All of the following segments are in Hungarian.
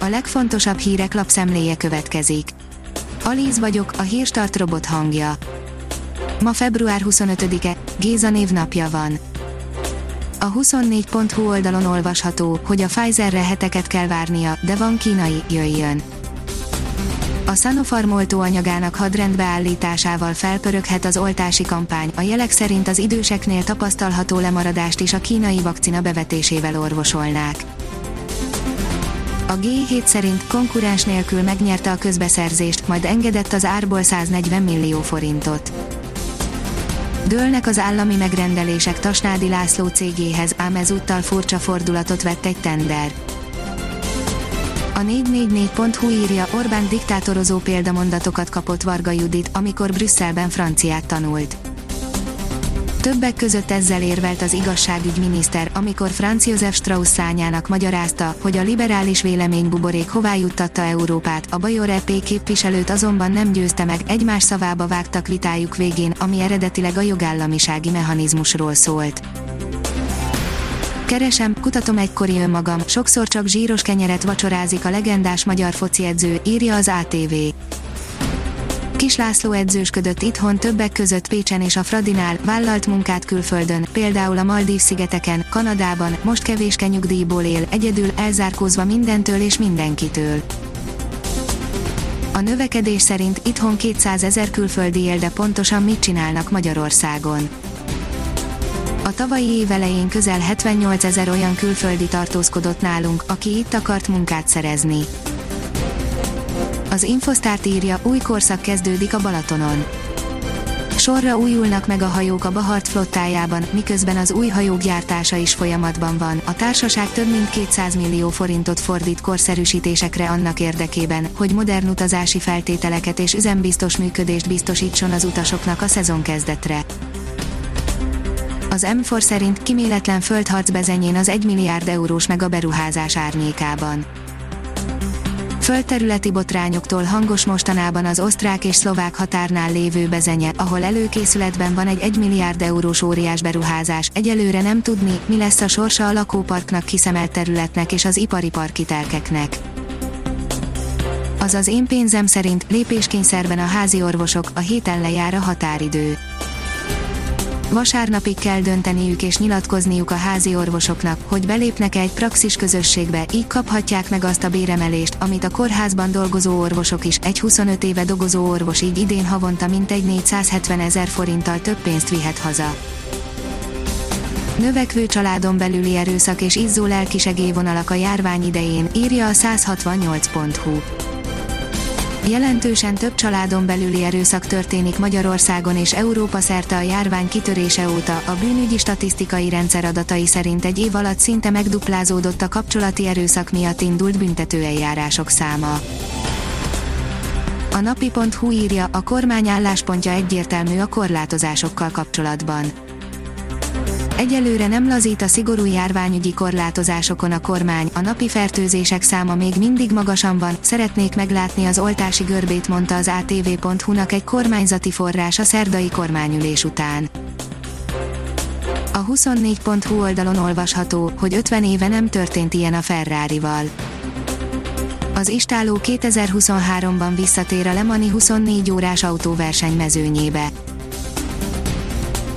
a legfontosabb hírek lapszemléje következik. Alíz vagyok, a hírstart robot hangja. Ma február 25-e, Géza névnapja van. A 24.hu oldalon olvasható, hogy a Pfizerre heteket kell várnia, de van kínai, jöjjön. A Sinopharm oltóanyagának hadrendbeállításával felpöröghet az oltási kampány, a jelek szerint az időseknél tapasztalható lemaradást is a kínai vakcina bevetésével orvosolnák. A G7 szerint konkurens nélkül megnyerte a közbeszerzést, majd engedett az árból 140 millió forintot. Dőlnek az állami megrendelések Tasnádi László cégéhez, ám ezúttal furcsa fordulatot vett egy tender. A 444.hu írja Orbán diktátorozó példamondatokat kapott Varga Judit, amikor Brüsszelben franciát tanult. Többek között ezzel érvelt az igazságügyminiszter, amikor Franz Josef Strauss szányának magyarázta, hogy a liberális véleménybuborék hová juttatta Európát, a Bajor EP képviselőt azonban nem győzte meg, egymás szavába vágtak vitájuk végén, ami eredetileg a jogállamisági mechanizmusról szólt. Keresem, kutatom egykori önmagam, sokszor csak zsíros kenyeret vacsorázik a legendás magyar foci edző, írja az ATV. Kis László edzősködött itthon többek között Pécsen és a Fradinál, vállalt munkát külföldön, például a Maldív-szigeteken, Kanadában, most kevéske nyugdíjból él, egyedül, elzárkózva mindentől és mindenkitől. A növekedés szerint itthon 200 ezer külföldi él, de pontosan mit csinálnak Magyarországon? A tavalyi év elején közel 78 ezer olyan külföldi tartózkodott nálunk, aki itt akart munkát szerezni. Az Infosztárt írja, új korszak kezdődik a Balatonon. Sorra újulnak meg a hajók a Bahart flottájában, miközben az új hajók gyártása is folyamatban van. A társaság több mint 200 millió forintot fordít korszerűsítésekre annak érdekében, hogy modern utazási feltételeket és üzembiztos működést biztosítson az utasoknak a szezon kezdetre. Az M4 szerint kiméletlen földharc bezenyén az 1 milliárd eurós meg árnyékában. Földterületi botrányoktól hangos mostanában az osztrák és szlovák határnál lévő bezenye, ahol előkészületben van egy 1 milliárd eurós óriás beruházás, egyelőre nem tudni, mi lesz a sorsa a lakóparknak kiszemelt területnek és az ipari parkitelkeknek. Azaz én pénzem szerint lépéskényszerben a házi orvosok, a héten lejár a határidő vasárnapig kell dönteniük és nyilatkozniuk a házi orvosoknak, hogy belépnek-e egy praxis közösségbe, így kaphatják meg azt a béremelést, amit a kórházban dolgozó orvosok is, egy 25 éve dolgozó orvos így idén havonta mintegy 470 ezer forinttal több pénzt vihet haza. Növekvő családon belüli erőszak és izzó lelkisegélyvonalak a járvány idején, írja a 168.hu. Jelentősen több családon belüli erőszak történik Magyarországon és Európa szerte a járvány kitörése óta. A bűnügyi statisztikai rendszer adatai szerint egy év alatt szinte megduplázódott a kapcsolati erőszak miatt indult büntetőeljárások száma. A napi.hu írja, a kormány álláspontja egyértelmű a korlátozásokkal kapcsolatban Egyelőre nem lazít a szigorú járványügyi korlátozásokon a kormány, a napi fertőzések száma még mindig magasan van, szeretnék meglátni az oltási görbét, mondta az ATV.hu-nak egy kormányzati forrás a szerdai kormányülés után. A 24.hu oldalon olvasható, hogy 50 éve nem történt ilyen a Ferrari-val. Az istáló 2023-ban visszatér a Lemani 24 órás autóverseny mezőnyébe.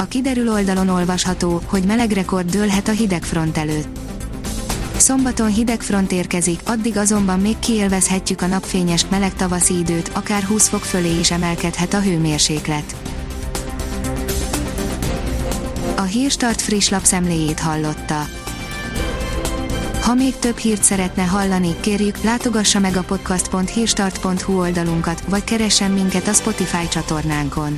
A kiderül oldalon olvasható, hogy meleg rekord dőlhet a hidegfront előtt. Szombaton hidegfront érkezik, addig azonban még kiélvezhetjük a napfényes, meleg tavaszi időt, akár 20 fok fölé is emelkedhet a hőmérséklet. A Hírstart friss lapszemléjét hallotta. Ha még több hírt szeretne hallani, kérjük, látogassa meg a podcast.hírstart.hu oldalunkat, vagy keressen minket a Spotify csatornánkon